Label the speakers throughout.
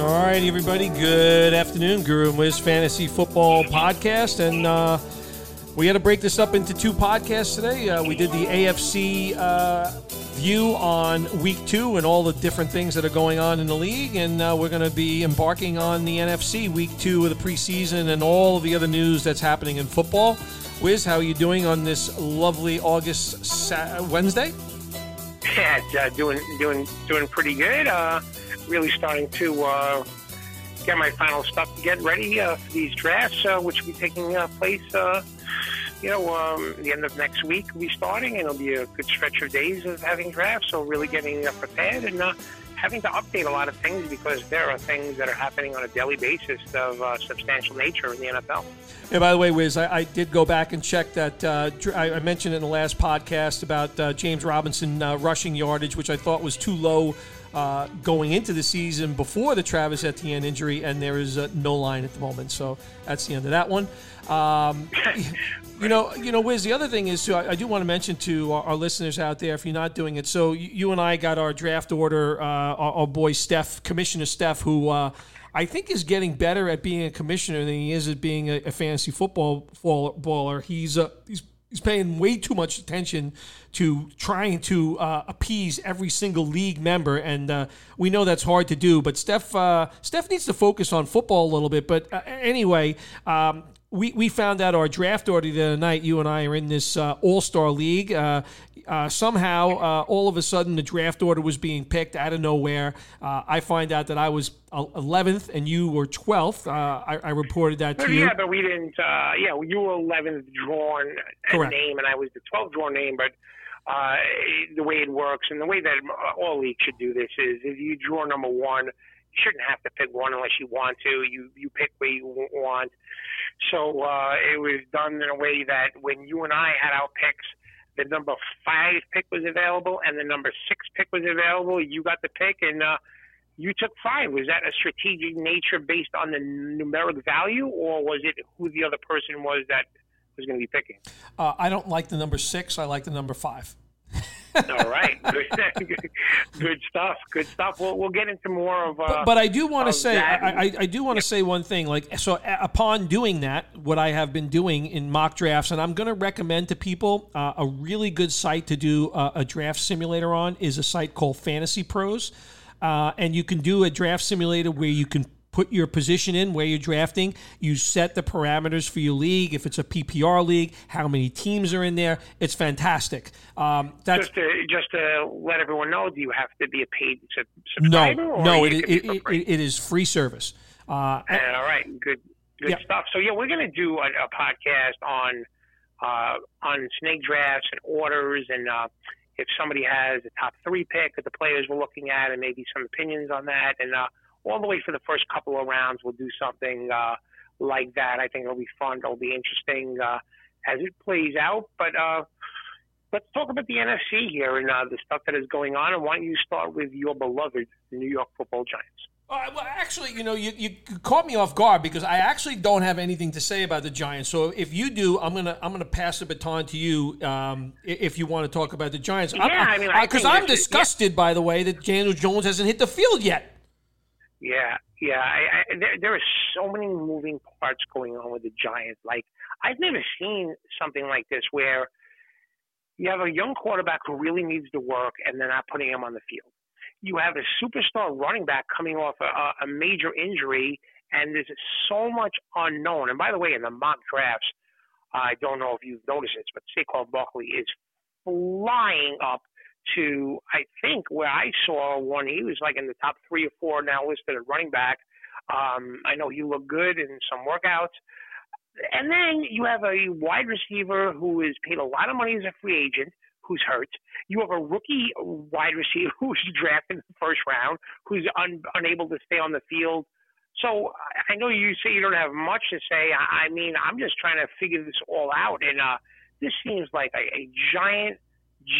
Speaker 1: All right, everybody. Good afternoon, Guru and Wiz Fantasy Football Podcast, and uh, we had to break this up into two podcasts today. Uh, we did the AFC uh, view on Week Two and all the different things that are going on in the league, and uh, we're going to be embarking on the NFC Week Two of the preseason and all of the other news that's happening in football. Wiz, how are you doing on this lovely August Wednesday?
Speaker 2: Yeah, uh, doing doing doing pretty good. Really starting to uh, get my final stuff to get ready uh, for these drafts, uh, which will be taking uh, place. Uh, you know, um, the end of next week we'll be starting, and it'll be a good stretch of days of having drafts. So really getting uh, prepared and uh, having to update a lot of things because there are things that are happening on a daily basis of uh, substantial nature in the NFL.
Speaker 1: And by the way, Wiz, I, I did go back and check that. Uh, I, I mentioned in the last podcast about uh, James Robinson uh, rushing yardage, which I thought was too low uh, going into the season before the Travis Etienne injury, and there is uh, no line at the moment. So that's the end of that one. Um, you know, you know, Wiz. The other thing is, too, I, I do want to mention to our, our listeners out there, if you're not doing it, so you, you and I got our draft order. Uh, our, our boy Steph, Commissioner Steph, who uh, I think is getting better at being a commissioner than he is at being a, a fantasy football baller. He's uh, he's he's paying way too much attention to trying to uh, appease every single league member, and uh, we know that's hard to do. But Steph uh, Steph needs to focus on football a little bit. But uh, anyway. Um, we, we found out our draft order the other night. You and I are in this uh, All Star League. Uh, uh, somehow, uh, all of a sudden, the draft order was being picked out of nowhere. Uh, I find out that I was 11th and you were 12th. Uh, I, I reported that to
Speaker 2: But
Speaker 1: you.
Speaker 2: yeah, but we didn't. Uh, yeah, you were 11th drawn
Speaker 1: Correct.
Speaker 2: name, and I was the 12th drawn name. But uh, the way it works, and the way that all leagues should do this is, if you draw number one, you shouldn't have to pick one unless you want to. You you pick where you want. So uh, it was done in a way that when you and I had our picks, the number five pick was available and the number six pick was available. You got the pick, and uh, you took five. Was that a strategic nature based on the numeric value, or was it who the other person was that was going to be picking?
Speaker 1: Uh, I don't like the number six. I like the number five.
Speaker 2: All right, good, good stuff. Good stuff. We'll, we'll get into more of. Uh,
Speaker 1: But, but I do want to say. I, I, I do want to say one thing. Like, so upon doing that, what I have been doing in mock drafts, and I'm going to recommend to people uh, a really good site to do uh, a draft simulator on is a site called Fantasy Pros, uh, and you can do a draft simulator where you can put your position in where you're drafting. You set the parameters for your league. If it's a PPR league, how many teams are in there? It's fantastic. Um, that's
Speaker 2: just to just to let everyone know, do you have to be a paid sub-
Speaker 1: no,
Speaker 2: or
Speaker 1: no. It, it, it, it is free service. Uh,
Speaker 2: And, all right, good good
Speaker 1: Yeah.
Speaker 2: stuff. So yeah, we're going to do a, a podcast on uh, on snake drafts and orders, and uh, if somebody has a top three pick of the players we're looking at, and maybe some opinions on that, and uh, all the way for the first couple of rounds, we'll do something uh, like that. I think it'll be fun. It'll be interesting uh, as it plays out, but. Uh, Let's talk about the NFC here and uh, the stuff that is going on. And why don't you start with your beloved New York Football Giants?
Speaker 1: Uh, well, actually, you know, you, you caught me off guard because I actually don't have anything to say about the Giants. So if you do, I'm gonna I'm gonna pass the baton to you um, if you want to talk about the Giants.
Speaker 2: Yeah, I mean, I
Speaker 1: because I'm
Speaker 2: this is-
Speaker 1: disgusted by the way that Daniel Jones hasn't hit the field yet.
Speaker 2: Yeah, yeah. I, I, there, there are so many moving parts going on with the Giants. Like I've never seen something like this where you have a young quarterback who really needs to work, and they're not putting him on the field. You have a superstar running back coming off a, a- major injury, and there's so much unknown. And by the way, in the mock drafts, I don't know if you've noticed this, but Saquon Barkley is flying up to I think where I saw one, he was like in the top three or four now listed at running back. Um, I know he looked good in some workouts. And then you have a wide receiver who is paid a lot of money as a free agent, who's hurt. You have a rookie wide receiver who's drafted in the first round, who's un, unable to stay on the field. So I know you say you don't have much to say. I I mean, I'm just trying to figure this all out, and uh, this seems like a, a giant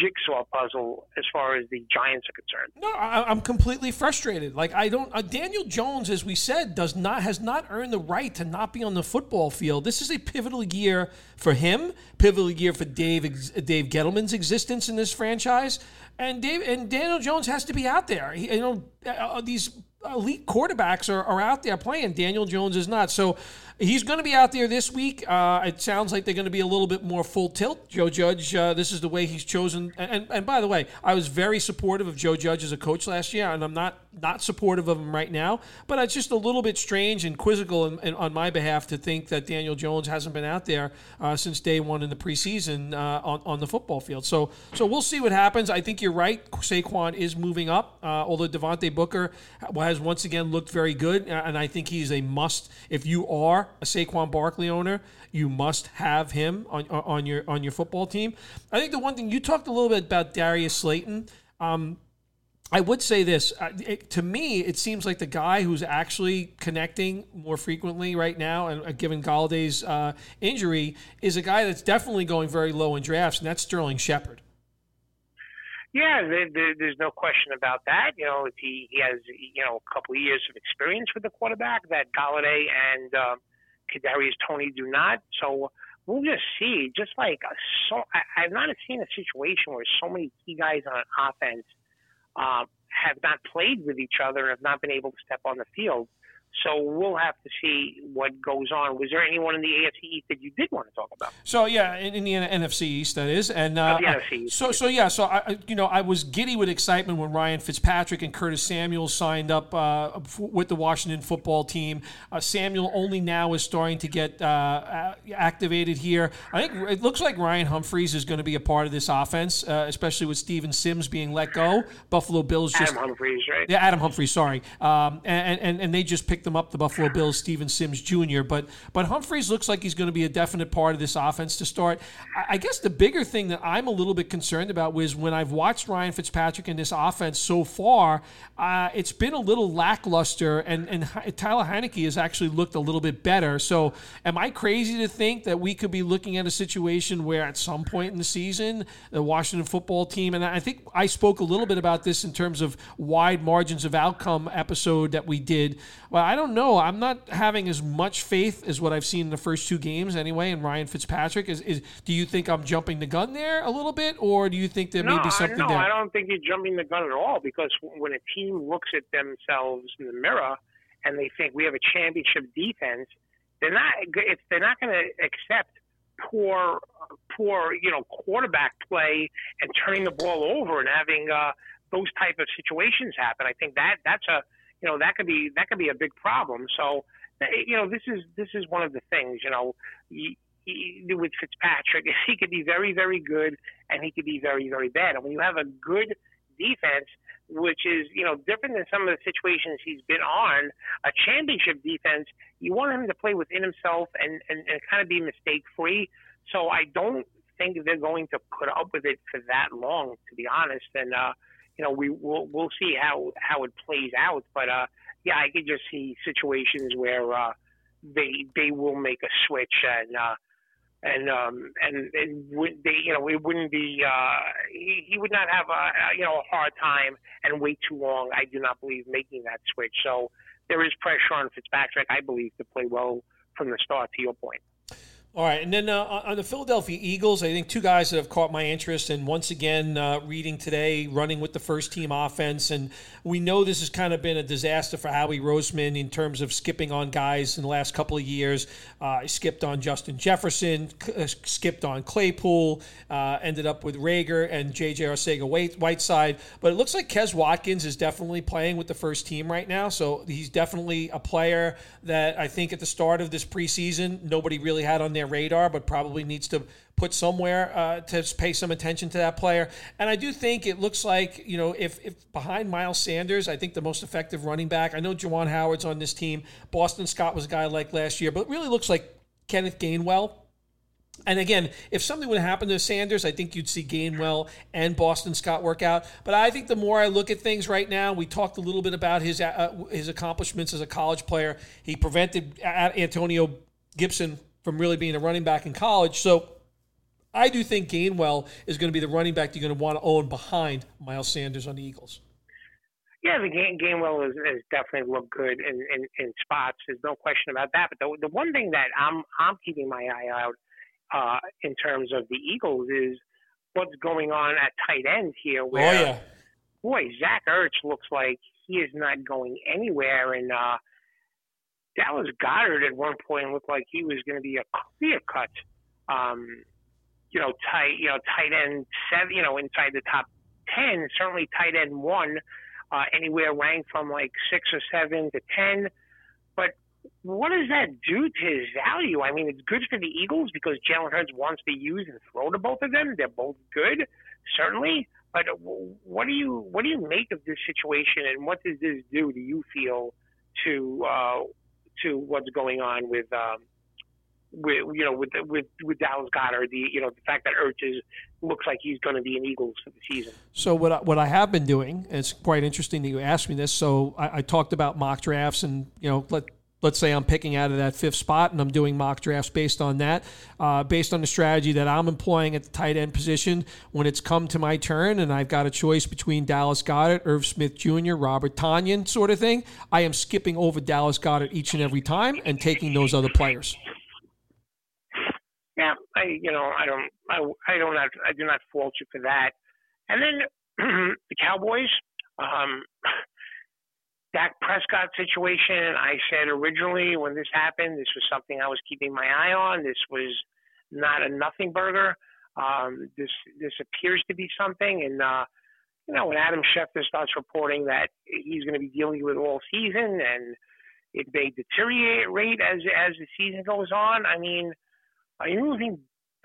Speaker 2: jigsaw puzzle as far as the Giants are concerned.
Speaker 1: No, I, I'm completely frustrated. Like I don't. Uh, Daniel Jones, as we said, does not has not earned the right to not be on the football field. This is a pivotal year for him. Pivotal year for Dave Dave Gettleman's existence in this franchise. And Dave and Daniel Jones has to be out there. He, you know, uh, these elite quarterbacks are, are out there playing. Daniel Jones is not. So he's going to be out there this week. Uh, it sounds like they're going to be a little bit more full tilt. Joe Judge, uh, this is the way he's chosen. And, and by the way, I was very supportive of Joe Judge as a coach last year, and I'm not not supportive of him right now. But it's just a little bit strange and quizzical in, in, on my behalf to think that Daniel Jones hasn't been out there uh, since day one in the preseason uh, on, on the football field. So so we'll see what happens. I think you're right. Saquon is moving up, uh, although Devontae Booker has once again looked very good, and I think he's a must. If you are a Saquon Barkley owner, you must have him on, on your on your football team. I think the one thing you talked a little bit about Darius Slayton. Um, I would say this uh, it, to me, it seems like the guy who's actually connecting more frequently right now, and uh, given Golladay's uh, injury, is a guy that's definitely going very low in drafts, and that's Sterling Shepard.
Speaker 2: Yeah, there, there, there's no question about that. You know, he, he has you know a couple of years of experience with the quarterback that Golladay and uh, Kadarius Toney do not. So we'll just see. Just like so, I, I've not seen a situation where so many key guys on offense uh, have not played with each other and have not been able to step on the field. So we'll have to see what goes on. Was there anyone in the AFC East that you did want to talk about?
Speaker 1: So yeah, in, in the NFC East, that is, and uh, oh, NFC East. so so yeah, so I you know I was giddy with excitement when Ryan Fitzpatrick and Curtis Samuel signed up uh, with the Washington football team. Uh, Samuel only now is starting to get uh, activated here. I think it looks like Ryan Humphries is going to be a part of this offense, uh, especially with Steven Sims being let go. Buffalo Bills
Speaker 2: just Adam Humphries, right?
Speaker 1: Yeah, Adam Humphries. Sorry, um, and, and and they just picked picked them up, the Buffalo Bills, Steven Sims Jr. But but Humphries looks like he's going to be a definite part of this offense to start. I, I guess the bigger thing that I'm a little bit concerned about was when I've watched Ryan Fitzpatrick in this offense so far, uh, it's been a little lackluster, and and Taylor Heinicke has actually looked a little bit better. So am I crazy to think that we could be looking at a situation where at some point in the season the Washington football team, and I think I spoke a little bit about this in terms of wide margins of outcome episode that we did. Well, I don't know. I'm not having as much faith as what I've seen in the first two games anyway. And Ryan Fitzpatrick is, is. Do you think I'm jumping the gun there a little bit, or do you think there
Speaker 2: no,
Speaker 1: may be something
Speaker 2: no,
Speaker 1: there?
Speaker 2: No, I don't think you're jumping the gun at all. Because when a team looks at themselves in the mirror and they think we have a championship defense, they're not. It's, they're not going to accept poor, poor, you know, quarterback play and turning the ball over and having uh, those type of situations happen. I think that that's a you know that could be that could be a big problem. So you know this is this is one of the things you know. He, he, with Fitzpatrick, he could be very, very good, and he could be very, very bad. And when you have a good defense, which is you know different than some of the situations he's been on, a championship defense, you want him to play within himself and and, and kind of be mistake free. So I don't think they're going to put up with it for that long, to be honest. And uh, you know, we will we'll see how how it plays out. But uh, yeah, I could just see situations where uh, they they will make a switch and. Uh, and um and and would they you know it wouldn't be uh he, he would not have a, a you know a hard time and wait too long i do not believe making that switch so there is pressure on fitzpatrick i believe to play well from the start to your point
Speaker 1: all right, and then uh, on the Philadelphia Eagles, I think two guys that have caught my interest, and once again, uh, reading today, running with the first team offense, and we know this has kind of been a disaster for Howie Roseman in terms of skipping on guys in the last couple of years. Uh, skipped on Justin Jefferson, uh, skipped on Claypool, uh, ended up with Reagor and J.J. Arcega-Whiteside, but it looks like Quez Watkins is definitely playing with the first team right now, so he's definitely a player that I think at the start of this preseason nobody really had on their radar, but probably needs to put somewhere uh, to pay some attention to that player. And I do think it looks like, you know, if, if behind Miles Sanders, I think the most effective running back, I know Juwan Howard's on this team. Boston Scott was a guy like last year, but really looks like Kenneth Gainwell. And again, if something would happen to Sanders, I think you'd see Gainwell and Boston Scott work out. But I think the more I look at things right now, we talked a little bit about his uh, his accomplishments as a college player. He prevented Antonio Gibson from really being a running back in college. So I do think Gainwell is going to be the running back you're going to want to own behind Miles Sanders on the Eagles.
Speaker 2: Yeah, the game Gainwell has, has definitely looked good in, in, in spots. There's no question about that. But the, the one thing that I'm I'm keeping my eye out uh, in terms of the Eagles is what's going on at tight end here. Where,
Speaker 1: oh yeah,
Speaker 2: boy, Zach Ertz looks like he is not going anywhere. And uh, Dallas Goedert at one point looked like he was going to be a clear cut, um, you know, tight, you know, tight end seven, you know, inside the top ten, certainly tight end one, uh, anywhere ranked from like six or seven to ten. But what does that do to his value? I mean, it's good for the Eagles because Jalen Hurts wants to use and throw to both of them. They're both good, certainly. But what do you what do you make of this situation, and what does this do? Do you feel to uh, to what's going on with um, with you know with with with Dallas Goedert, the you know the fact that Ertz is looks like he's going to be an Eagles for the season.
Speaker 1: So what I, what I have been doing, it's quite interesting that you asked me this. So I, I talked about mock drafts, and you know let let's say I'm picking out of that fifth spot and I'm doing mock drafts based on that, uh, based on the strategy that I'm employing at the tight end position. When it's come to my turn and I've got a choice between Dallas Goedert, Irv Smith Jr., Robert Tonyan, sort of thing, I am skipping over Dallas Goedert each and every time and taking those other players.
Speaker 2: Yeah, I you know I don't I, I don't have, I do not fault you for that. And then the Cowboys. Um, Dak Prescott situation, I said originally when this happened, this was something I was keeping my eye on. This was not a nothing burger. Um, this this appears to be something, and uh, you know when Adam Schefter starts reporting that he's going to be dealing with all season, and it may deteriorate as as the season goes on. I mean, are you moving?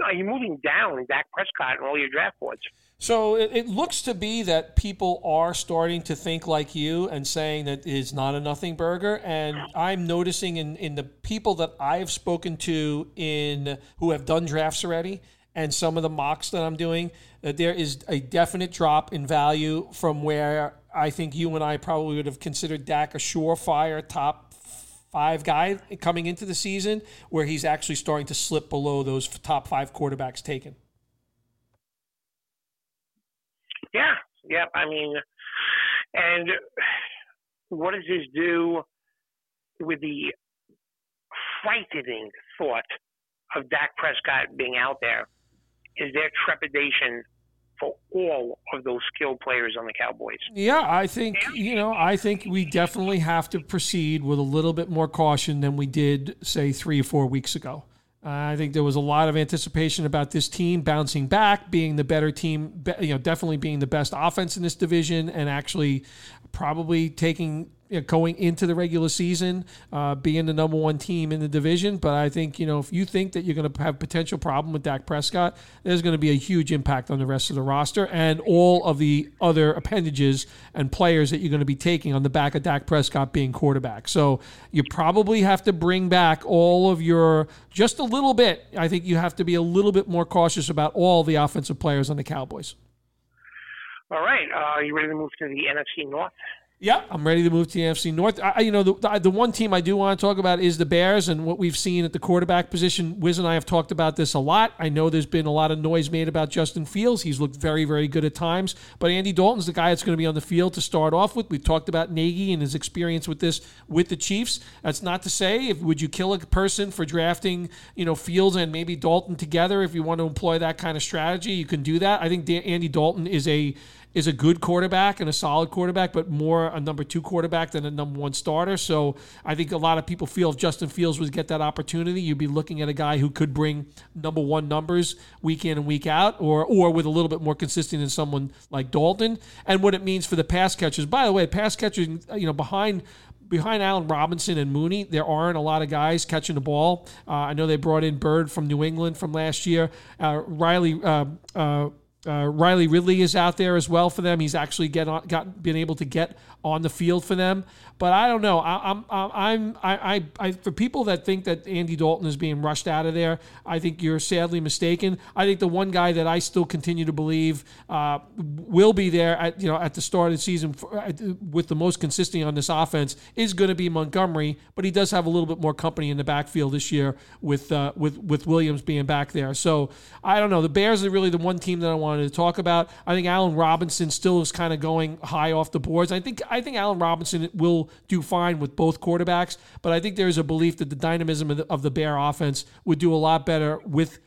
Speaker 2: Are you moving down Dak Prescott and all your draft boards?
Speaker 1: So it, it, looks to be that people are starting to think like you and saying that it's not a nothing burger. And I'm noticing in, in the people that I've spoken to in who have done drafts already and some of the mocks that I'm doing, that there is a definite drop in value from where I think you and I probably would have considered Dak a surefire top five guy coming into the season, where he's actually starting to slip below those top five quarterbacks taken.
Speaker 2: Yeah, yeah. I mean, and what does this do with the frightening thought of Dak Prescott being out there? Is there trepidation for all of those skilled players on the Cowboys?
Speaker 1: Yeah, I think you know, I think we definitely have to proceed with a little bit more caution than we did, say, three or four weeks ago. Uh, I think there was a lot of anticipation about this team bouncing back, being the better team, you know, definitely being the best offense in this division, and actually probably taking you know, going into the regular season, uh, being the number one team in the division. But I think you know if you think that you're going to have potential problem with Dak Prescott, there's going to be a huge impact on the rest of the roster and all of the other appendages and players that you're going to be taking on the back of Dak Prescott being quarterback. So you probably have to bring back all of your just a little bit. I think you have to be a little bit more cautious about all the offensive players on the Cowboys.
Speaker 2: All right. Uh, are you ready to move to the NFC North?
Speaker 1: Yeah, I'm ready to move to the NFC North. I, you know, the, the one team I do want to talk about is the Bears and what we've seen at the quarterback position. Wiz and I have talked about this a lot. I know there's been a lot of noise made about Justin Fields. He's looked very, very good at times. But Andy Dalton's the guy that's going to be on the field to start off with. We've talked about Nagy and his experience with this with the Chiefs. That's not to say if would you kill a person for drafting, you know, Fields and maybe Dalton together if you want to employ that kind of strategy, you can do that. I think Andy Dalton is a is a good quarterback and a solid quarterback, but more a number two quarterback than a number one starter. So I think a lot of people feel if Justin Fields would get that opportunity, you'd be looking at a guy who could bring number one numbers week in and week out, or or with a little bit more consistent than someone like Dalton. And what it means for the pass catchers. By the way, pass catchers, you know, behind behind Allen Robinson and Mooney, there aren't a lot of guys catching the ball. Uh, I know they brought in Byrd from New England from last year. Uh, Riley. Uh, uh Riley Ridley is out there as well for them. He's actually get on, got been able to get on the field for them. But I don't know. I, am I'm, I'm I, I, I, for people that think that Andy Dalton is being rushed out of there, I think you're sadly mistaken. I think the one guy that I still continue to believe uh, will be there at you know at the start of the season for, uh, with the most consistency on this offense is going to be Montgomery. But he does have a little bit more company in the backfield this year with uh, with with Williams being back there. So I don't know. The Bears are really the one team that I wanted to talk about. I think Allen Robinson still is kind of going high off the boards. I think I think Allen Robinson will do fine with both quarterbacks, but I think there's a belief that the dynamism of the, of the Bear offense would do a lot better with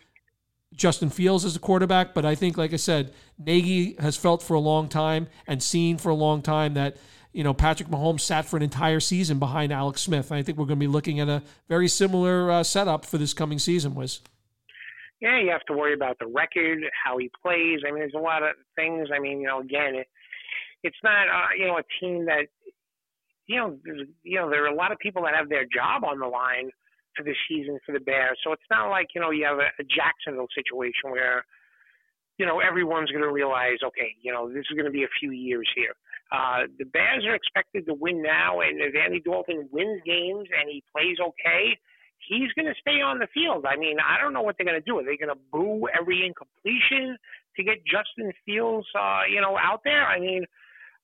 Speaker 1: Justin Fields as a quarterback. But I think, like I said, Nagy has felt for a long time and seen for a long time that you know, Patrick Mahomes sat for an entire season behind Alex Smith. I think we're going to be looking at a very similar uh, setup for this coming season, Wiz.
Speaker 2: Yeah, you have to worry about the record, how he plays. I mean, there's a lot of things. I mean, you know, again, it, it's not, uh, you know, a team that, you know, you know, there are a lot of people that have their job on the line for this season for the Bears. So it's not like you know you have a, a Jacksonville situation where you know everyone's going to realize, okay, you know, this is going to be a few years here. Uh, the Bears are expected to win now, and if Andy Dalton wins games and he plays okay, he's going to stay on the field. I mean, I don't know what they're going to do. Are they going to boo every incompletion to get Justin Fields, uh, you know, out there? I mean,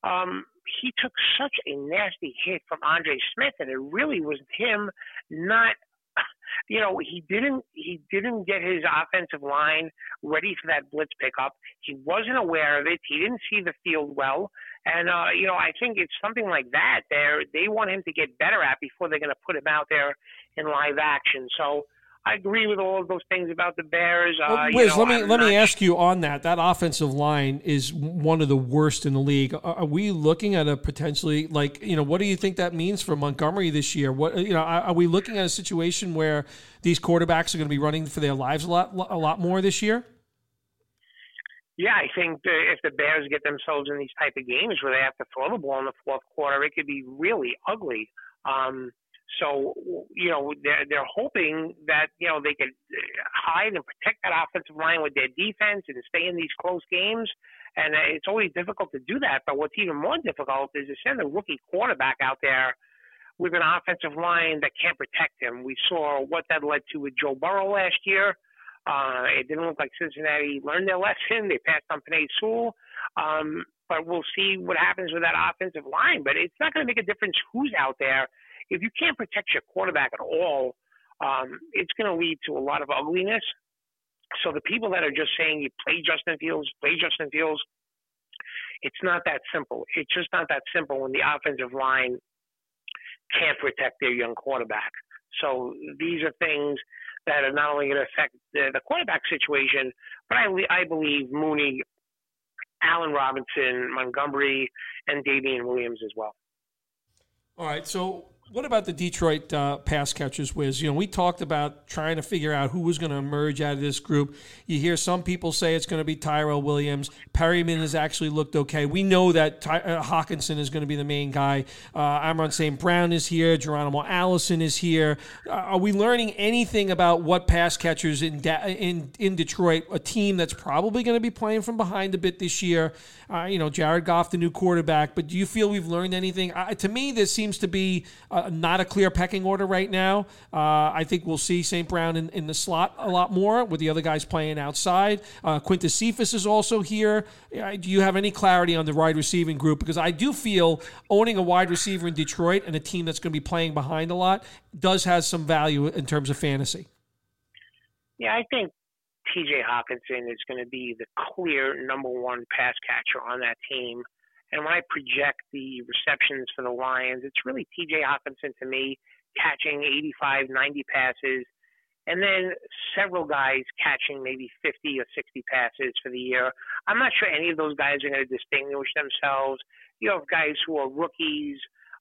Speaker 2: um, he took such a nasty hit from Andre Smith, and it really was him not you know, he didn't he didn't get his offensive line ready for that blitz pickup. He wasn't aware of it. He didn't see the field well. And uh, you know, I think it's something like that. They they want him to get better at before they're going to put him out there in live action. So I agree with all of those things about the Bears. Uh, well,
Speaker 1: Wiz,
Speaker 2: you know,
Speaker 1: let me I'm let me ask you on that. That offensive line is one of the worst in the league. Are we looking at a potentially like you know what do you think that means for Montgomery this year? What you know are we looking at a situation where these quarterbacks are going to be running for their lives a lot a lot more this year?
Speaker 2: Yeah, I think if the Bears get themselves in these type of games where they have to throw the ball in the fourth quarter, it could be really ugly. Um, so, you know, they're, they're hoping that, you know, they could hide and protect that offensive line with their defense and stay in these close games. And it's always difficult to do that. But what's even more difficult is to send a rookie quarterback out there with an offensive line that can't protect him. We saw what that led to with Joe Burrow last year. Uh, it didn't look like Cincinnati learned their lesson. They passed on Penei Sewell. Um, but we'll see what happens with that offensive line. But it's not going to make a difference who's out there if you can't protect your quarterback at all, um, it's going to lead to a lot of ugliness. So the people that are just saying you play Justin Fields, play Justin Fields, it's not that simple. It's just not that simple when the offensive line can't protect their young quarterback. So these are things that are not only going to affect the, the quarterback situation, but I, I believe Mooney, Allen Robinson, Montgomery, and Damien Williams as well.
Speaker 1: All right. So what about the Detroit uh, pass catchers, Wiz? You know, we talked about trying to figure out who was going to emerge out of this group. You hear some people say it's going to be Tyrell Williams. Perriman has actually looked okay. We know that Ty- uh, Hockenson is going to be the main guy. Uh, Amon St. Brown is here. Geronimo Allison is here. Uh, are we learning anything about what pass catchers in, in, in Detroit, a team that's probably going to be playing from behind a bit this year? Uh, you know, Jared Goff, the new quarterback. But do you feel we've learned anything? to me, this seems to be uh, not a clear pecking order right now. Uh, I think we'll see St. Brown in, in, the slot a lot more with the other guys playing outside. Uh, Quintez Cephus is also here. do you have any clarity on the wide receiving group? Because I do feel owning a wide receiver in Detroit and a team that's going to be playing behind a lot does have some value in terms of fantasy.
Speaker 2: Yeah, I think TJ Hockenson is going to be the clear number one pass catcher on that team. And when I project the receptions for the Lions, it's really TJ Hockenson to me catching 85, 90 passes, and then several guys catching maybe 50 or 60 passes for the year. I'm not sure any of those guys are going to distinguish themselves. You have guys who are rookies,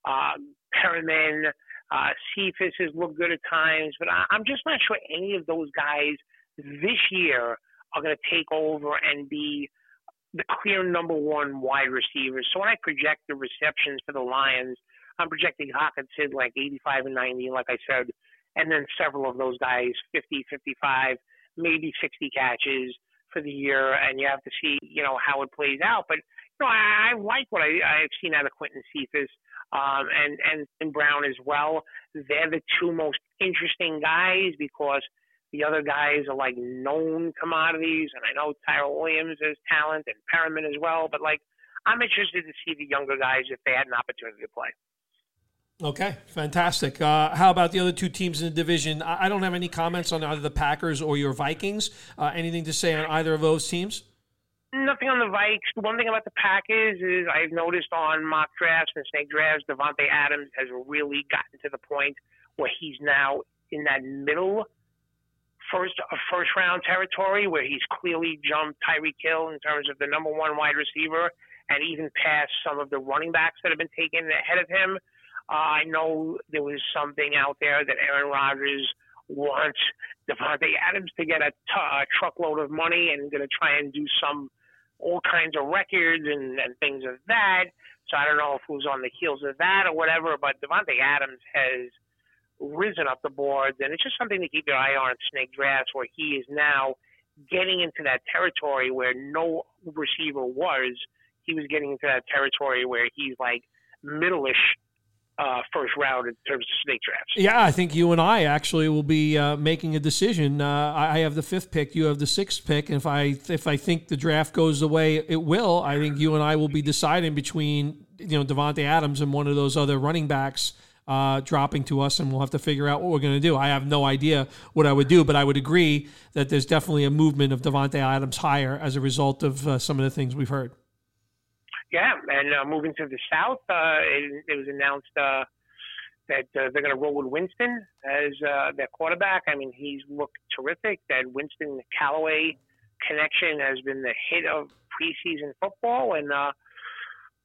Speaker 2: uh, Perriman, uh, Cephus has looked good at times, but I, I'm just not sure any of those guys this year are going to take over and be – the clear number one wide receiver. So when I project the receptions for the Lions, I'm projecting Hockenson like 85 and 90, like I said, and then several of those guys 50, 55, maybe 60 catches for the year, and you have to see, you know, how it plays out. But you know, I, I like what I, I've seen out of Quintez Cephus um, and and and Brown as well. They're the two most interesting guys because the other guys are like known commodities, and I know Tyrell Williams has talent and Perriman as well. But like, I'm interested to see the younger guys if they had an opportunity to play.
Speaker 1: Okay, fantastic. Uh, how about the other two teams in the division? I, don't have any comments on either the Packers or your Vikings. Uh, anything to say on either of those teams?
Speaker 2: Nothing on the Vikes. One thing about the Packers is I've noticed on mock drafts and snake drafts, Davante Adams has really gotten to the point where he's now in that middle first a first round territory where he's clearly jumped Tyreek Hill in terms of the number one wide receiver, and even past some of the running backs that have been taken ahead of him. Uh, I know there was something out there that Aaron Rodgers wants Davante Adams to get a, t- a truckload of money and going to try and do some all kinds of records and, and things of that. So I don't know if it was on the heels of that or whatever, but Davante Adams has risen up the boards, and it's just something to keep your eye on snake drafts, where he is now getting into that territory where no receiver was. He was getting into that territory where he's like middle-ish uh, first round in terms of snake drafts.
Speaker 1: Yeah, I think you and I actually will be uh, making a decision. Uh, I have the fifth pick, you have the sixth pick, and if I if I think the draft goes the way it will, I think you and I will be deciding between you know Davante Adams and one of those other running backs. Uh, dropping to us, and we'll have to figure out what we're going to do. I have no idea what I would do, but I would agree that there's definitely a movement of Davante Adams higher as a result of uh, some of the things we've heard.
Speaker 2: Yeah, and uh, moving to the south, uh, it, it was announced uh, that uh, they're going to roll with Winston as their quarterback. I mean, he's looked terrific. That Winston Callaway connection has been the hit of preseason football, and uh,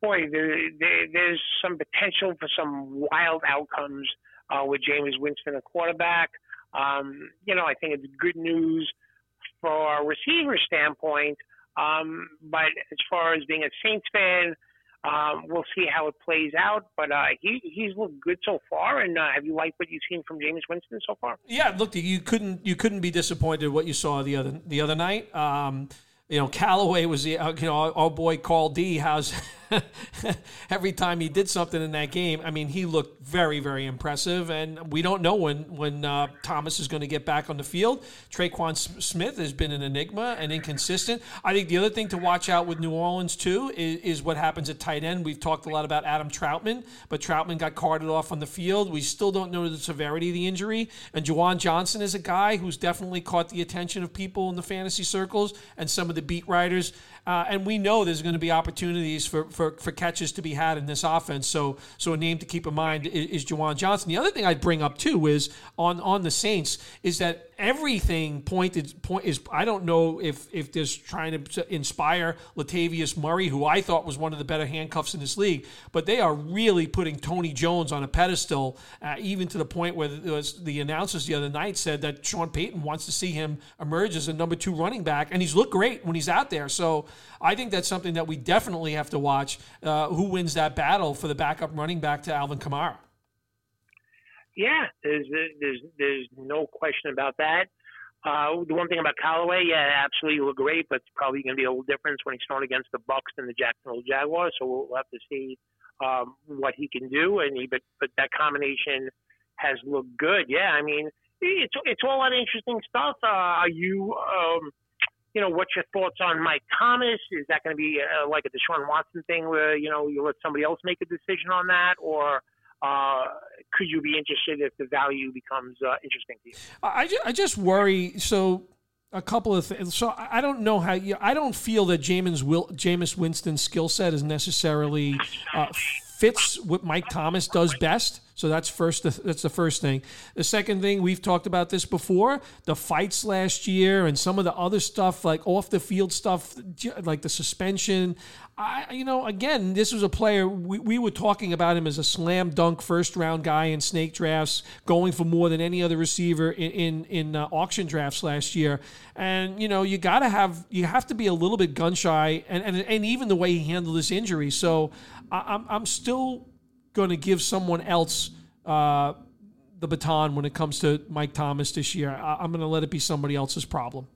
Speaker 2: boy, there, there, there's some potential for some wild outcomes uh, with Jameis Winston, a quarterback. Um, you know, I think it's good news for a receiver standpoint um, but as far as being a Saints fan, um, we'll see how it plays out. But uh, he he's looked good so far. And uh, have you liked what you've seen from Jameis Winston so far?
Speaker 1: Yeah, look, you couldn't you couldn't be disappointed what you saw the other the other night. Um, you know, Callaway was the uh, you know our, boy Carl D. How's every time he did something in that game, I mean, he looked very, very impressive. And we don't know when when uh, Thomas is going to get back on the field. Tre'Quan Smith has been an enigma and inconsistent. I think the other thing to watch out with New Orleans too is, is what happens at tight end. We've talked a lot about Adam Trautman, but Trautman got carted off on the field. We still don't know the severity of the injury. And Juwan Johnson is a guy who's definitely caught the attention of people in the fantasy circles and some of the beat writers. Uh, and we know there's going to be opportunities for, for, for catches to be had in this offense. So so a name to keep in mind is, is Juwan Johnson. The other thing I'd bring up too is on on the Saints is that everything pointed point is I don't know if if there's trying to inspire Latavius Murray, who I thought was one of the better handcuffs in this league, but they are really putting Tony Jones on a pedestal, uh, even to the point where the announcers the other night said that Sean Payton wants to see him emerge as a number two running back, and he's looked great when he's out there. So I think that's something that we definitely have to watch. Uh, who wins that battle for the backup running back to Alvin Kamara?
Speaker 2: Yeah, there's there's there's no question about that. Uh, the one thing about Callaway, yeah, absolutely look great, but it's probably going to be a little difference when he's thrown against the Bucs and the Jacksonville Jaguars. So we'll have to see um, what he can do. And he, but but that combination has looked good. Yeah, I mean, it's it's all that interesting stuff. Uh, are you, um, you know, what's your thoughts on Mike Thomas? Is that going to be uh, like a Deshaun Watson thing where you know you let somebody else make a decision on that, or uh, could you be interested if the value becomes uh, interesting to you? I,
Speaker 1: just, I just worry. So a couple of things. So I don't know how you. I don't feel that Jameis Will Jameis Winston's skill set is necessarily uh, fits what Mike Thomas does best. So that's first. That's the first thing. The second thing we've talked about this before: the fights last year and some of the other stuff, like off the field stuff, like the suspension. I, you know, again, this was a player we, we were talking about him as a slam dunk first round guy in snake drafts, going for more than any other receiver in in, in uh, auction drafts last year. And you know, you got to have you have to be a little bit gun shy, and, and and even the way he handled this injury. So I, I'm I'm still going to give someone else uh, the baton when it comes to Mike Thomas this year. I, am going to let it be somebody else's problem.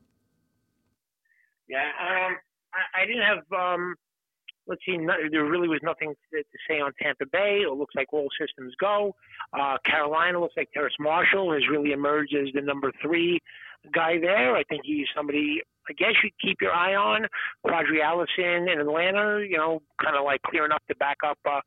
Speaker 2: Yeah, um, I, I, didn't have. Um, let's see, no, there really was nothing to, to, say on Tampa Bay. It looks like all systems go. Uh, Carolina looks like Terrace Marshall has really emerged as the number three guy there. I think he's somebody I guess you keep your eye on Qadree Ollison in Atlanta. You know, kind of like clearing up the back up uh,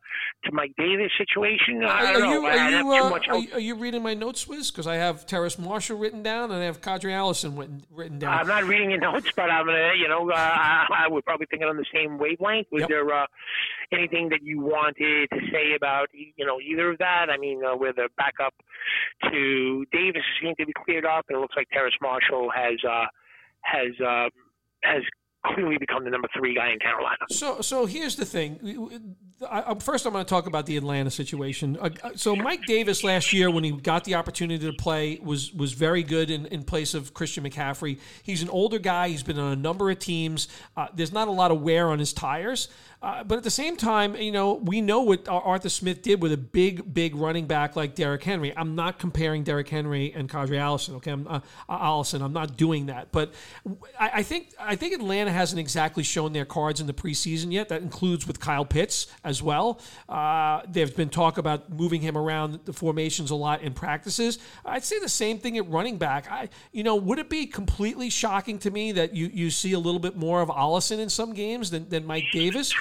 Speaker 2: to Mike Davis situation. I don't are, know. You, are, you, uh,
Speaker 1: are, you, are, you, reading my notes, Wiz? Because I have Terrace Marshall written down and I have Ollison written, written down.
Speaker 2: I'm not reading your notes, but I'm gonna. You know, uh, I, I would probably thinking on the same wavelength. Was yep. there uh, anything that you wanted to say about you know either of that? I mean, uh, where the backup to Davis seems to be cleared up, and it looks like Terrace Marshall has. Uh, has uh, has clearly become the number three guy in Carolina.
Speaker 1: So, so here's the thing. I, first, I'm going to talk about the Atlanta situation. Uh, so, Mike Davis last year, when he got the opportunity to play, was was very good in, in place of Christian McCaffrey. He's an older guy. He's been on a number of teams. Uh, there's not a lot of wear on his tires. Uh, but at the same time, you know, we know what Arthur Smith did with a big, big running back like Derrick Henry. I'm not comparing Derrick Henry and Qadree Allison. Okay, I'm, uh, Ollison. I'm not doing that. But I, I, think I think Atlanta hasn't exactly shown their cards in the preseason yet. That includes with Kyle Pitts as well. Uh, there's been talk about moving him around the formations a lot in practices. I'd say the same thing at running back. I, you know, would it be completely shocking to me that you you see a little bit more of Allison in some games than, than Mike Davis?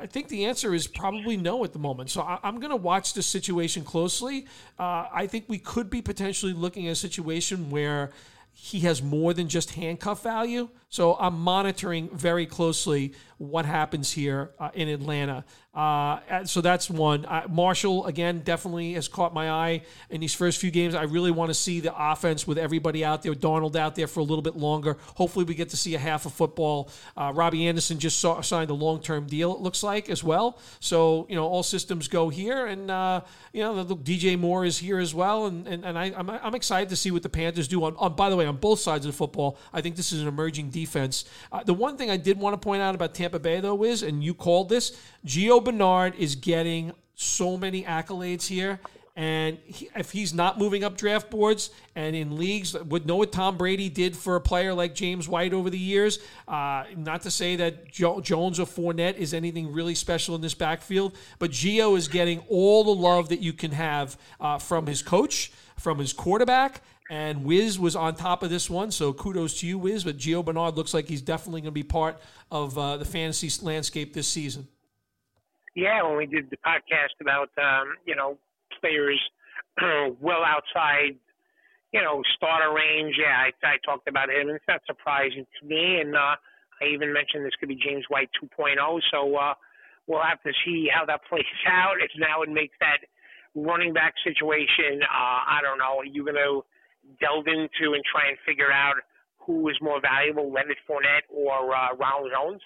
Speaker 1: I think the answer is probably no at the moment. So I, am going to watch the situation closely. Uh, I think we could be potentially looking at a situation where he has more than just handcuff value. So I'm monitoring very closely what happens here uh, in Atlanta. Uh, so that's one. Uh, Marshall again definitely has caught my eye in these first few games. I really want to see the offense with everybody out there, Darnold out there for a little bit longer. Hopefully, we get to see a half of football. Uh, Robbie Anderson just saw, signed a long term deal. It looks like as well. So you know, all systems go here, and uh, you know, the, the DJ Moore is here as well, and and, and I, I'm, I'm excited to see what the Panthers do on, on. By the way, on both sides of the football, I think this is an emerging defense. Uh, the one thing I did want to point out about Tampa Bay though is, and you called this, Gio Bernard is getting so many accolades here. And he, if he's not moving up draft boards and in leagues, would know what Tom Brady did for a player like James White over the years. Uh, not to say that jo- Jones or Fournette is anything really special in this backfield, but Gio is getting all the love that you can have uh, from his coach, from his quarterback, and Wiz was on top of this one, so kudos to you, Wiz. But Gio Bernard looks like he's definitely going to be part of uh, the fantasy landscape this season.
Speaker 2: Yeah, when we did the podcast about um, you know players well outside you know starter range, yeah, I, I talked about him, and it's not surprising to me. And uh, I even mentioned this could be James White 2.0, so uh, we'll have to see how that plays out. If now it makes that running back situation, uh, I don't know. Are you going to delve into and try and figure out who is more valuable, Leonard Fournette or uh, Ronald Jones?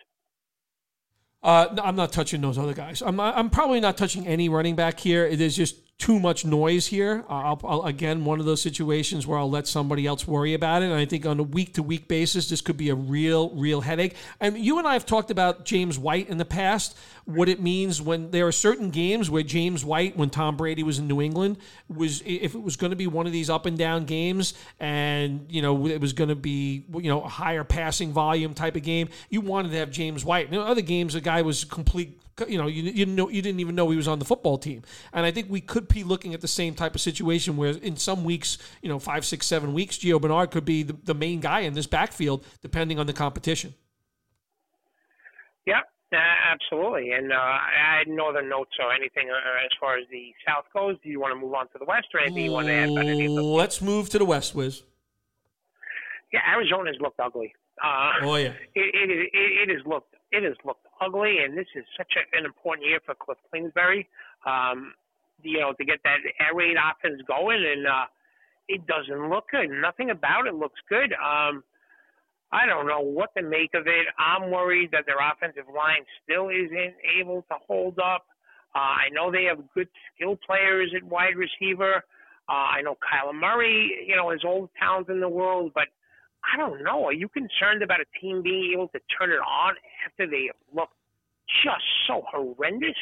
Speaker 1: Uh, no, I'm not touching those other guys. I'm, I'm probably not touching any running back here. It is just too much noise here. Uh, I'll, I'll, again, one of those situations where I'll let somebody else worry about it. And I think on a week to week basis, this could be a real, real headache. And you and I have talked about James White in the past, what it means when there are certain games where James White, when Tom Brady was in New England, was if it was going to be one of these up and down games, and you know it was going to be you know a higher passing volume type of game, you wanted to have James White. And other games, the guy was complete you know, you, you didn't know you didn't even know he was on the football team. And I think we could be looking at the same type of situation where in some weeks, you know, five, six, seven weeks, Gio Bernard could be the, the main guy in this backfield, depending on the competition.
Speaker 2: Yep, uh, absolutely. And uh, I had no other notes or anything uh, as far as the South goes. Do you want to move on to the West or anything you want to add?
Speaker 1: Let's move to the West, Wiz.
Speaker 2: Yeah, Arizona's looked ugly. Uh,
Speaker 1: oh yeah,
Speaker 2: it, it, it, it has looked it has looked ugly, and this is such a, an important year for Kliff Kingsbury. Um, you know, to get that air raid offense going, and uh, it doesn't look good. Nothing about it looks good. Um, I don't know what to make of it. I'm worried that their offensive line still isn't able to hold up. Uh, I know they have good skill players at wide receiver. Uh, I know Kyler Murray, you know, has all the talent in the world, but I don't know. Are you concerned about a team being able to turn it on after they look just so horrendous?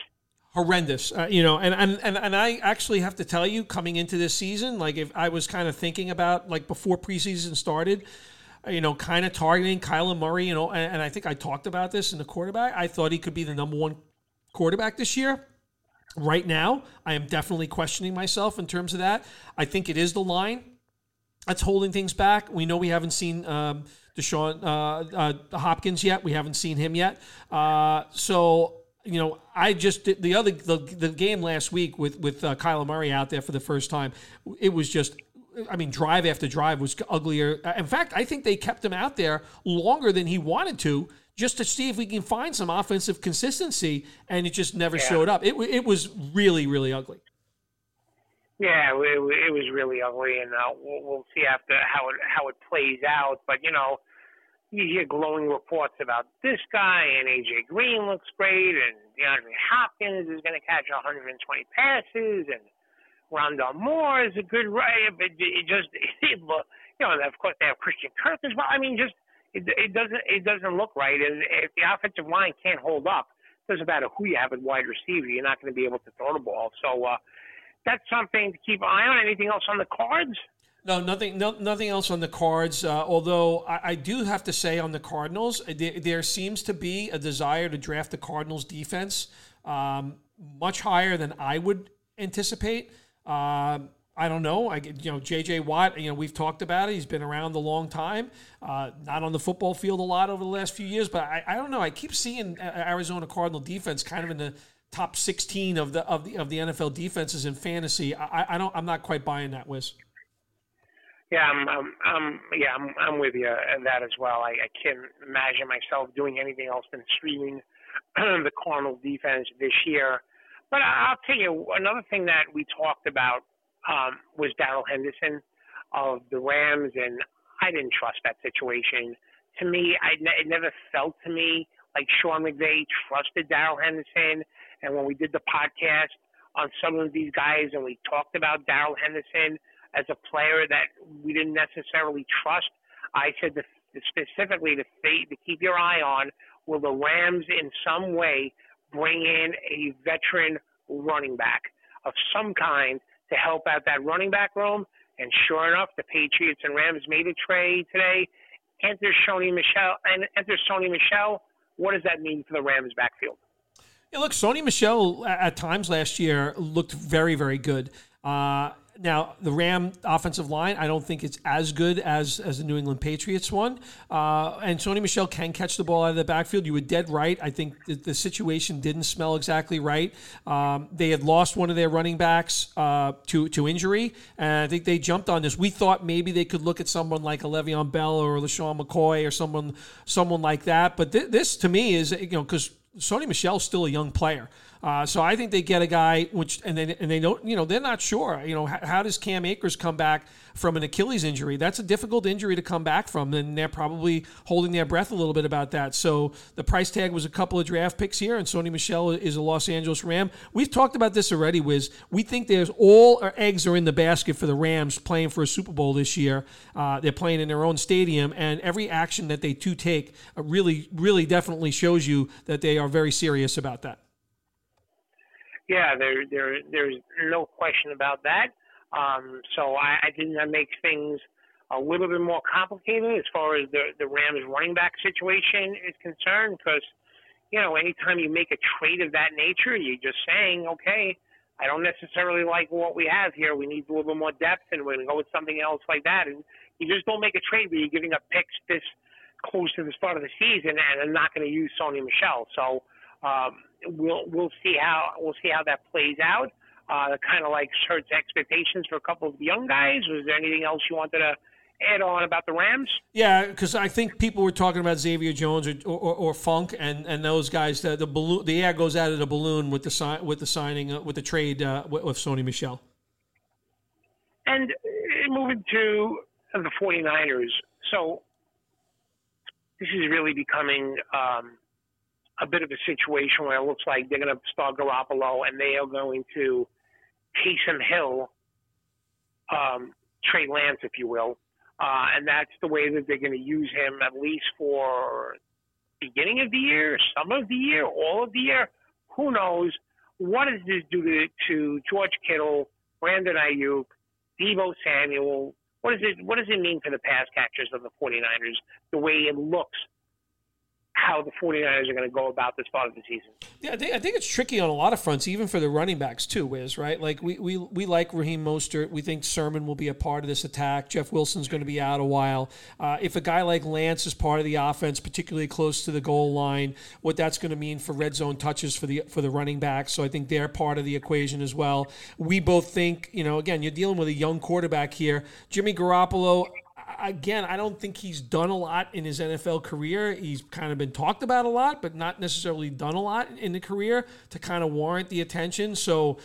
Speaker 1: horrendous. Uh, you know, and, and and and I actually have to tell you, coming into this season, like if I was kind of thinking about like before preseason started, uh, you know, kind of targeting Kyler Murray, you know, and, and I think I talked about this in the quarterback. I thought he could be the number one quarterback this year. Right now, I am definitely questioning myself in terms of that. I think it is the line that's holding things back. We know we haven't seen um, Deshaun uh, uh, Hopkins yet. We haven't seen him yet. Uh, so you know, I just did the other the, the game last week with with uh, Kyler Murray out there for the first time. It was just. I mean, drive after drive was uglier. In fact, I think they kept him out there longer than he wanted to, just to see if we can find some offensive consistency, and it just never yeah. showed up. It, it was really, really ugly.
Speaker 2: Yeah, it, it was really ugly, and uh, we'll, we'll see after how it how it plays out. But you know, you hear glowing reports about this guy and AJ Green looks great and DeAndre Hopkins is going to catch 120 passes and Rondale Moore is a good right, but it just it, you know, of course they have Christian Kirk as well. I mean, just it, it doesn't it doesn't look right, and if the offensive line can't hold up, it doesn't matter who you have at wide receiver, you're not going to be able to throw the ball. So uh, that's something to keep an eye on. Anything else on the cards?
Speaker 1: No, nothing. No, nothing else on the cards. Uh, although I, I, do have to say on the Cardinals, uh, there, there, seems to be a desire to draft the Cardinals defense um, much higher than I would anticipate. Uh, I don't know. I you know J.J. Watt. You know we've talked about it. He's been around a long time. Uh, not on the football field a lot over the last few years, but I, I don't know. I keep seeing Arizona Cardinal defense kind of in the top 16 of the of the of the NFL defenses in fantasy. I, I don't. I'm not quite buying that, Wiz.
Speaker 2: Yeah, I'm, I'm, I'm yeah, I'm, I'm with you on that as well. I, I can't imagine myself doing anything else than streaming the Cardinal defense this year. But I'll tell you another thing that we talked about um, was Darrell Henderson of the Rams, and I didn't trust that situation. To me, I it never felt to me like Sean McVay trusted Darrell Henderson. And when we did the podcast on some of these guys, and we talked about Darrell Henderson as a player that we didn't necessarily trust. I said the, specifically to, to keep your eye on will the Rams in some way bring in a veteran running back of some kind to help out that running back room. And sure enough, the Patriots and Rams made a trade today. Enter Sony Michel and enter Sony Michel. What does that mean for the Rams backfield?
Speaker 1: Yeah, look, Sony Michel at times last year looked very, very good. Uh, now, the Ram offensive line, I don't think it's as good as, as the New England Patriots one. Uh, and Sony Michel can catch the ball out of the backfield. You were dead right. I think the, the situation didn't smell exactly right. Um, they had lost one of their running backs uh, to, to injury, and I think they jumped on this. We thought maybe they could look at someone like a Le'Veon Bell or LeSean McCoy or someone someone like that. But th- this, to me, is, you know, because Sony Michel's still a young player. Uh, so I think they get a guy which, and they and they don't, you know, they're not sure. You know, how, how, does Cam Akers come back from an Achilles injury? That's a difficult injury to come back from, and they're probably holding their breath a little bit about that. So the price tag was a couple of draft picks here, and Sony Michel is a Los Angeles Ram. We've talked about this already, Wiz. We think there's all our eggs are in the basket for the Rams playing for a Super Bowl this year. Uh, they're playing in their own stadium, and every action that they do take uh, really, really, definitely shows you that they are very serious about that.
Speaker 2: Yeah, there, there, there's no question about that. Um, so I, I think that makes things a little bit more complicated as far as the the Rams running back situation is concerned. Because you know, anytime you make a trade of that nature, you're just saying, okay, I don't necessarily like what we have here. We need a little bit more depth, and we're to go with something else like that. And you just don't make a trade where you're giving up picks this close to the start of the season and are not to use Sony Michel. So um, we'll we'll see how we'll see how that plays out. Uh, kind of like hurts expectations for a couple of young guys. Was there anything else you wanted to add on about the Rams?
Speaker 1: Yeah, because I think people were talking about Xavier Jones or, or, or, Funk and, and those guys. The, the balloon, the air goes out of the balloon with the sign with the signing uh, with the trade uh, with, with Sony Michel.
Speaker 2: And uh, moving to the 49ers, so this is really becoming um, a bit of a situation where it looks like they're going to start Garoppolo and they are going to Taysom Hill, um, Trey Lance, if you will. Uh, and that's the way that they're going to use him at least for beginning of the year, some of the year, all of the year. Who knows? What does this do to, to George Kittle, Brandon Aiyuk, Deebo Samuel? What does it What does it mean for the pass catchers of the 49ers? The way it looks how the 49ers are going to go about this part of the season.
Speaker 1: Yeah, I think, I think, it's tricky on a lot of fronts, even for the running backs too, Wiz, right? Like we, we, we like Raheem Mostert. We think Sermon will be a part of this attack. Jeff Wilson's going to be out a while. Uh, if a guy like Lance is part of the offense, particularly close to the goal line, what that's going to mean for red zone touches for the for the running backs. So I think they're part of the equation as well. We both think, you know, again, you're dealing with a young quarterback here. Jimmy Garoppolo, again, I don't think he's done a lot in his NFL career. He's kind of been talked about a lot, but not necessarily done a lot in the career to kind of warrant the attention. So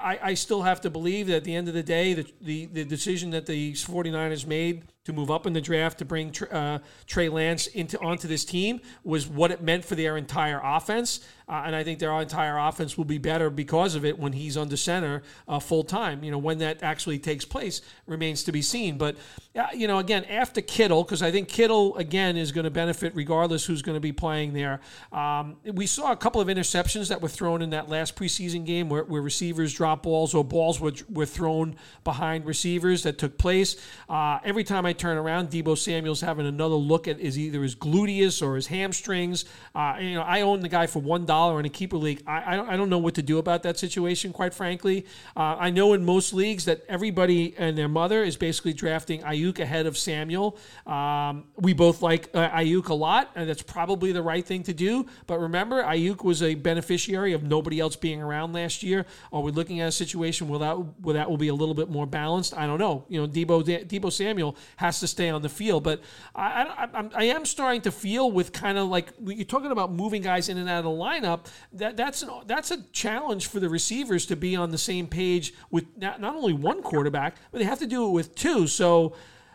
Speaker 1: I, I still have to believe that at the end of the day, the, the, the decision that the 49ers made to move up in the draft to bring uh, Trey Lance into onto this team was what it meant for their entire offense. Uh, and I think their entire offense will be better because of it when he's under center uh, full time. You know, when that actually takes place remains to be seen. But, uh, you know, again, after Kittle, because I think Kittle, again, is going to benefit regardless who's going to be playing there. Um, we saw a couple of interceptions that were thrown in that last preseason game where, where receivers dropped balls or balls were, were thrown behind receivers that took place. Uh, every time I turn around, Deebo Samuel's having another look at is either his gluteus or his hamstrings. Uh, you know, I own the guy for one dollar in a keeper league. I, I don't, I, don't, know what to do about that situation, quite frankly. Uh, I know in most leagues that everybody and their mother is basically drafting Aiyuk ahead of Samuel. Um, we both like uh, Aiyuk a lot, and that's probably the right thing to do. But remember, Aiyuk was a beneficiary of nobody else being around last year. Are we looking at a situation where that, where that will be a little bit more balanced? I don't know. You know, Deebo Deebo Samuel has to stay on the field, but I, I, I am starting to feel with kind of like you're talking about moving guys in and out of the lineup. That that's an, that's a challenge for the receivers to be on the same page with not, not only one quarterback, but they have to do it with two. So.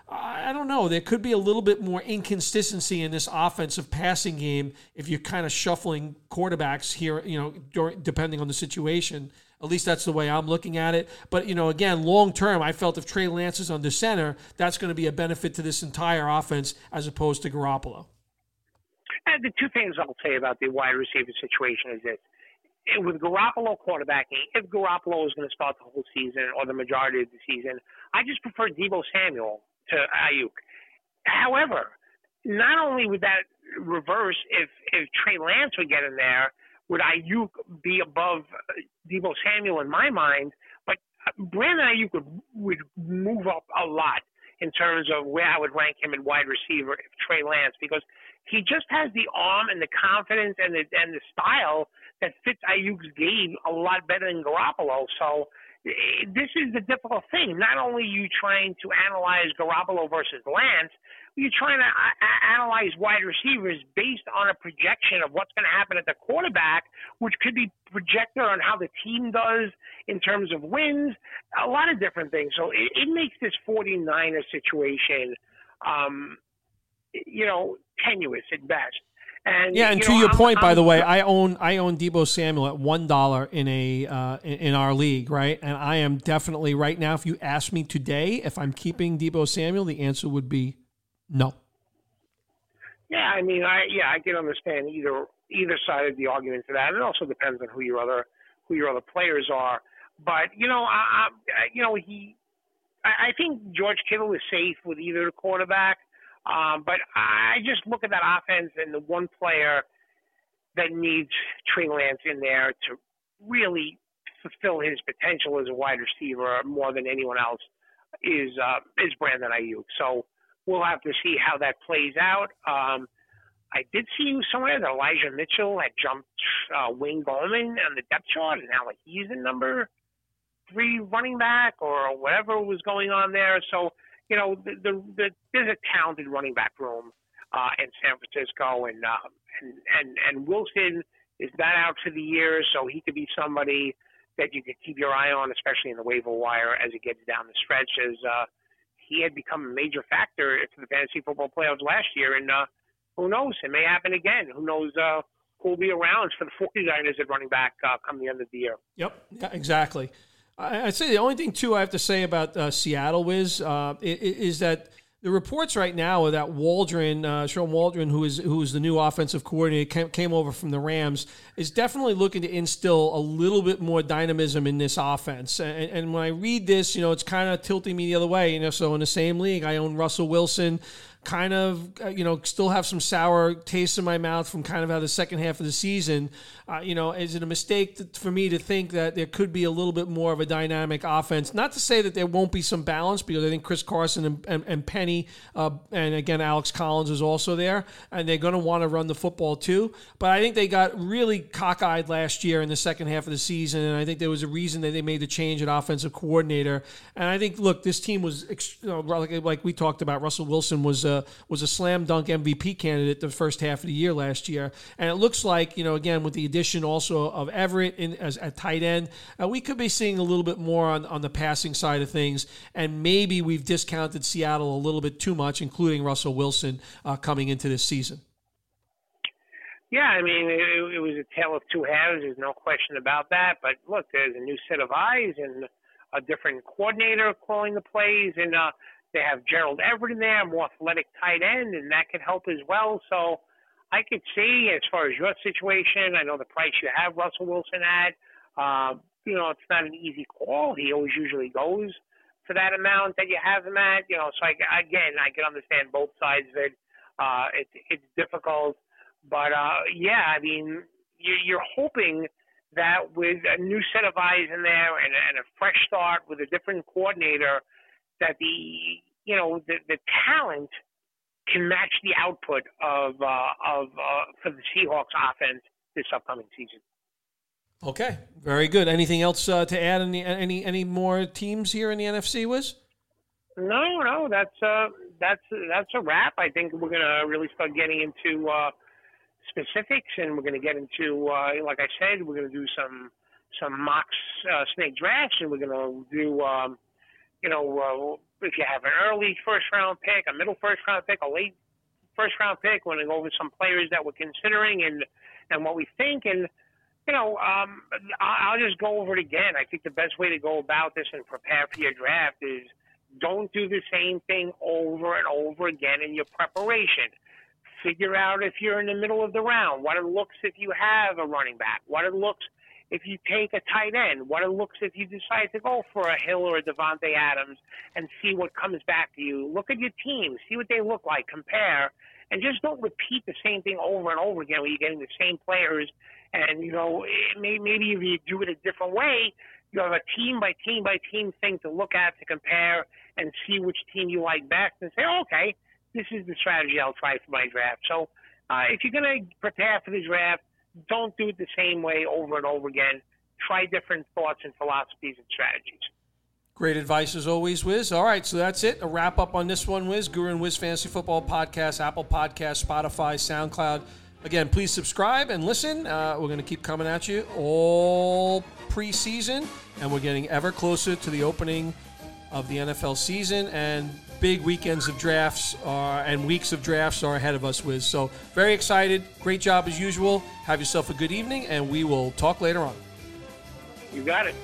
Speaker 1: I don't know. There could be a little bit more inconsistency in this offensive passing game if you're kind of shuffling quarterbacks here, you know, during, depending on the situation. At least that's the way I'm looking at it. But, you know, again, long term, I felt if Trey Lance is under center, that's going to be a benefit to this entire offense as opposed to Garoppolo.
Speaker 2: And the two things I'll say about the wide receiver situation is this. With Garoppolo quarterbacking, if Garoppolo is going to start the whole season or the majority of the season, I just prefer Deebo Samuel to Aiyuk. However, not only would that reverse if if Trey Lance would get in there – would Aiyuk be above uh, Deebo Samuel in my mind? But uh, Brandon Aiyuk would would move up a lot in terms of where I would rank him in wide receiver if Trey Lance because he just has the arm and the confidence and the and the style that fits Aiyuk's game a lot better than Garoppolo. So this is the difficult thing. Not only are you trying to analyze Garoppolo versus Lance, you're trying to a- analyze wide receivers based on a projection of what's going to happen at the quarterback, which could be projected on how the team does in terms of wins, a lot of different things. So it, it makes this 49er situation, um, you know, tenuous at best. And,
Speaker 1: yeah, and
Speaker 2: you
Speaker 1: to
Speaker 2: know,
Speaker 1: your
Speaker 2: I'm,
Speaker 1: point,
Speaker 2: I'm,
Speaker 1: by the way, I own I own Deebo Samuel at one dollar in a uh, in, in our league, right? And I am definitely right now. If you ask me today if I'm keeping Deebo Samuel, the answer would be no.
Speaker 2: Yeah, I mean, I yeah, I can understand either either side of the argument to that. It also depends on who your other who your other players are. But you know, I, I you know he, I, I think George Kittle is safe with either the quarterback. Um, but I just look at that offense and the one player that needs Trey Lance in there to really fulfill his potential as a wide receiver more than anyone else is uh, is Brandon Aiyuk. So we'll have to see how that plays out. Um, I did see somewhere that Elijah Mitchell had jumped uh, Wayne Gallman on the depth chart, and now like he's in number three running back or whatever was going on there. So you know, the, the, the there's a talented running back room uh, in San Francisco, and um, and and and Wilson is not out for the year, so he could be somebody that you could keep your eye on, especially in the waiver wire as it gets down the stretch. As uh, he had become a major factor for the fantasy football playoffs last year, and uh, who knows, it may happen again. Who knows uh, who will be around for the 49ers at running back uh, come the end of the year?
Speaker 1: Yep, yeah, exactly. I'd say the only thing too I have to say about uh, Seattle Wiz uh, is that the reports right now are that Waldron, uh, Sean Waldron, who is who is the new offensive coordinator, came, came, over from the Rams, is definitely looking to instill a little bit more dynamism in this offense. And, and when I read this, you know, it's kind of tilting me the other way. You know, so in the same league, I own Russell Wilson kind of, uh, you know, still have some sour taste in my mouth from kind of how the second half of the season, uh, you know, is it a mistake to, for me to think that there could be a little bit more of a dynamic offense? Not to say that there won't be some balance because I think Chris Carson and, and, and Penny, uh, and again, Alex Collins is also there, and they're going to want to run the football too. But I think they got really cockeyed last year in the second half of the season, and I think there was a reason that they made the change at offensive coordinator. And I think, look, this team was, you know, like, like we talked about, Russell Wilson was. Uh, was a slam dunk MVP candidate the first half of the year last year, and it looks like you know again with the addition also of Everett in, as a tight end, uh, we could be seeing a little bit more on on the passing side of things, and maybe we've discounted Seattle a little bit too much, including Russell Wilson uh, coming into this season.
Speaker 2: Yeah, I mean, it, it was a tale of two halves. There's no question about that. But look, there's a new set of eyes and a different coordinator calling the plays, and uh, they have Gerald Everett in there, more athletic tight end, and that could help as well. So I could see, as far as your situation, I know the price you have Russell Wilson at. Uh, you know, it's not an easy call. He always usually goes for that amount that you have him at. You know, so I, again, I can understand both sides of it. Uh, it's it's difficult but uh, yeah, I mean, you're hoping that with a new set of eyes in there and, and a fresh start with a different coordinator, that the you know the, the talent can match the output of uh, of uh, for the Seahawks offense this upcoming season.
Speaker 1: Okay, very good. Anything else uh, to add? Any any any more teams here in the NFC? Was
Speaker 2: no, no. That's uh, that's that's a wrap. I think we're gonna really start getting into. Uh, specifics, and we're going to get into, uh, like I said, we're going to do some some mocks uh, snake drafts, and we're going to do, um, you know, uh, if you have an early first round pick, a middle first round pick, a late first round pick, we're going to go over some players that we're considering and and what we think, and you know, um, I'll just go over it again. I think the best way to go about this and prepare for your draft is don't do the same thing over and over again in your preparation figure out if you're in the middle of the round, what it looks if you have a running back, what it looks if you take a tight end, what it looks if you decide to go for a Hill or a Davante Adams and see what comes back to you. Look at your team, see what they look like, compare, and just don't repeat the same thing over and over again where you're getting the same players. And, you know, maybe if you do it a different way, you have a team by team by team thing to look at to compare and see which team you like best and say, okay, this is the strategy I'll try for my draft. So uh, if you're going to prepare for the draft, don't do it the same way over and over again. Try different thoughts and philosophies and strategies.
Speaker 1: Great advice as always, Wiz. All right, so that's it. A wrap up on this one, Wiz. Guru and Wiz Fantasy Football Podcast, Apple Podcast, Spotify, SoundCloud. Again, please subscribe and listen. Uh, we're going to keep coming at you all preseason, and we're getting ever closer to the opening of the NFL season. And big weekends of drafts are, and weeks of drafts are ahead of us with. So, very excited. Great job as usual. Have yourself a good evening, and we will talk later on.
Speaker 2: You got it.